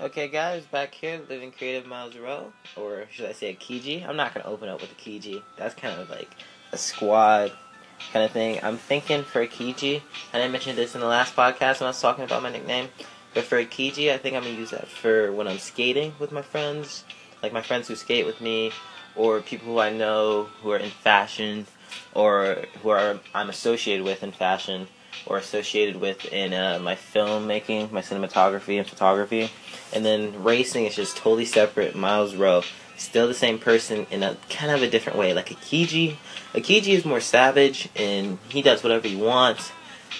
Okay, guys, back here, Living Creative Miles Rowe, or should I say a Kiji? I'm not gonna open up with a Kiji. That's kind of like a squad kind of thing. I'm thinking for a Kiji, and I mentioned this in the last podcast when I was talking about my nickname. But for a Kiji, I think I'm gonna use that for when I'm skating with my friends, like my friends who skate with me, or people who I know who are in fashion, or who are I'm associated with in fashion, or associated with in uh, my filmmaking, my cinematography and photography. And then racing is just totally separate. Miles Rowe, still the same person in a kind of a different way. Like a Kiji, a Kiji is more savage and he does whatever he wants,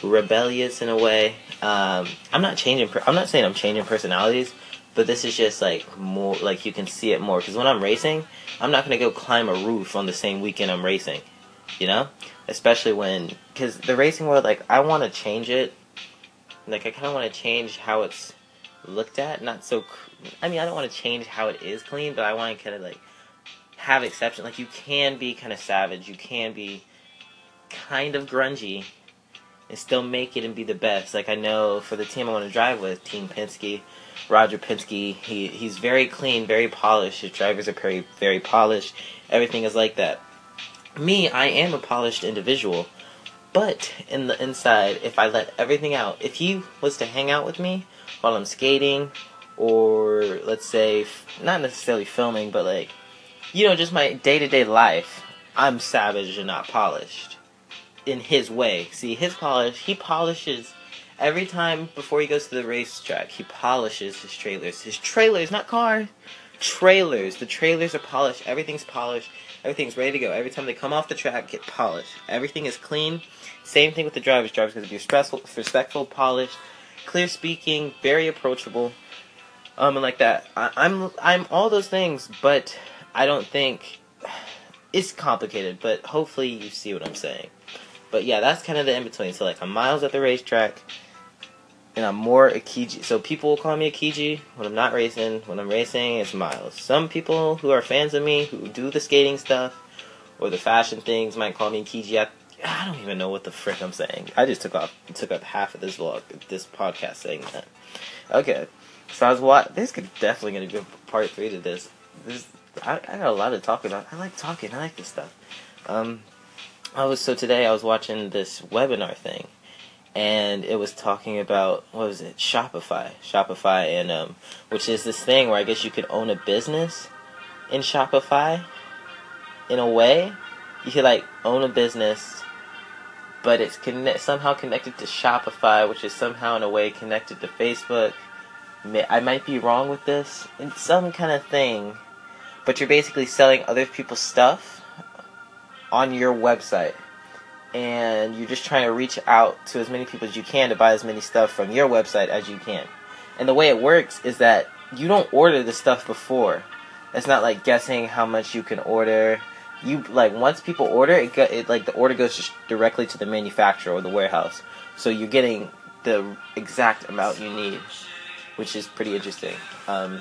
rebellious in a way. Um, I'm not changing. I'm not saying I'm changing personalities, but this is just like more like you can see it more. Because when I'm racing, I'm not gonna go climb a roof on the same weekend I'm racing. You know, especially when because the racing world, like I want to change it. Like I kind of want to change how it's looked at. Not so. I mean, I don't want to change how it is clean, but I want to kind of like have exception. Like you can be kind of savage. You can be kind of grungy and still make it and be the best. Like I know for the team I want to drive with, Team Penske, Roger Penske, he he's very clean, very polished. His drivers are very very polished. Everything is like that. Me, I am a polished individual, but in the inside, if I let everything out, if he was to hang out with me while I'm skating, or let's say not necessarily filming, but like you know, just my day to day life, I'm savage and not polished in his way. See, his polish, he polishes every time before he goes to the racetrack. He polishes his trailers. His trailers, not cars, trailers. The trailers are polished. Everything's polished. Everything's ready to go. Every time they come off the track, get polished. Everything is clean. Same thing with the drivers. Drivers going to be respectful, respectful, polished, clear speaking, very approachable, um, and like that. I, I'm I'm all those things, but I don't think it's complicated. But hopefully you see what I'm saying. But yeah, that's kind of the in between. So like I'm miles at the racetrack, and I'm more a Kiji. So people will call me a Kiji when I'm not racing. When I'm racing, it's miles. Some people who are fans of me who do the skating stuff or the fashion things might call me Kiji. I, I don't even know what the frick I'm saying. I just took off took up half of this vlog, this podcast saying that. Okay, so I was watching. This could definitely gonna be part three to this. This I, I got a lot to talk about. I like talking. I like this stuff. Um, I was so today I was watching this webinar thing, and it was talking about what was it Shopify, Shopify, and um, which is this thing where I guess you could own a business in Shopify. In a way, you could like own a business, but it's connect somehow connected to Shopify, which is somehow in a way connected to Facebook. I might be wrong with this. It's some kind of thing, but you're basically selling other people's stuff on your website and you're just trying to reach out to as many people as you can to buy as many stuff from your website as you can. And the way it works is that you don't order the stuff before. It's not like guessing how much you can order. You like once people order it, go, it like the order goes just directly to the manufacturer or the warehouse. So you're getting the exact amount you need, which is pretty interesting. Um,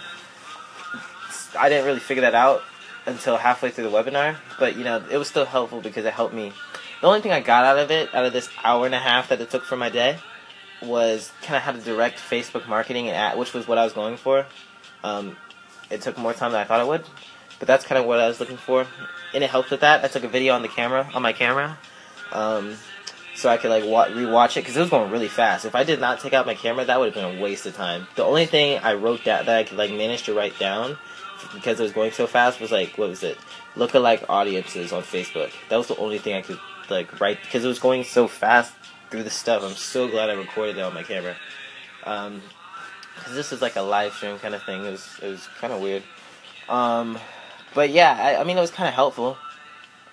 I didn't really figure that out until halfway through the webinar, but you know, it was still helpful because it helped me. The only thing I got out of it, out of this hour and a half that it took for my day, was kind of how to direct Facebook marketing and ad, which was what I was going for. Um, it took more time than I thought it would, but that's kind of what I was looking for, and it helped with that. I took a video on the camera, on my camera, um, so I could like wa- rewatch it because it was going really fast. If I did not take out my camera, that would have been a waste of time. The only thing I wrote down that I could like manage to write down because it was going so fast was like what was it lookalike audiences on Facebook. That was the only thing I could like write because it was going so fast through the stuff. I'm so glad I recorded it on my camera. Um, cause this is like a live stream kind of thing. It was it was kind of weird. Um, but yeah, I, I mean it was kind of helpful.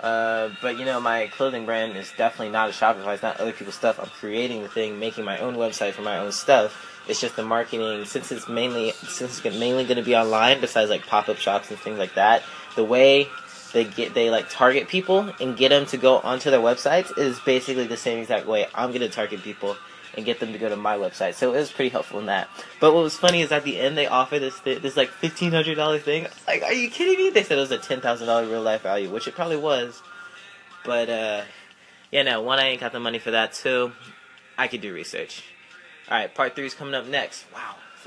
Uh, but you know, my clothing brand is definitely not a Shopify. It's not other people's stuff. I'm creating the thing, making my own website for my own stuff. It's just the marketing, since it's mainly since it's mainly going to be online, besides like pop up shops and things like that. The way they get they like target people and get them to go onto their websites is basically the same exact way I'm to target people and get them to go to my website. So it was pretty helpful in that. But what was funny is at the end they offered this this like fifteen hundred dollar thing. Like, are you kidding me? They said it was a ten thousand dollar real life value, which it probably was. But uh, yeah, no, one I ain't got the money for that. Two, I could do research. All right, part three is coming up next. Wow,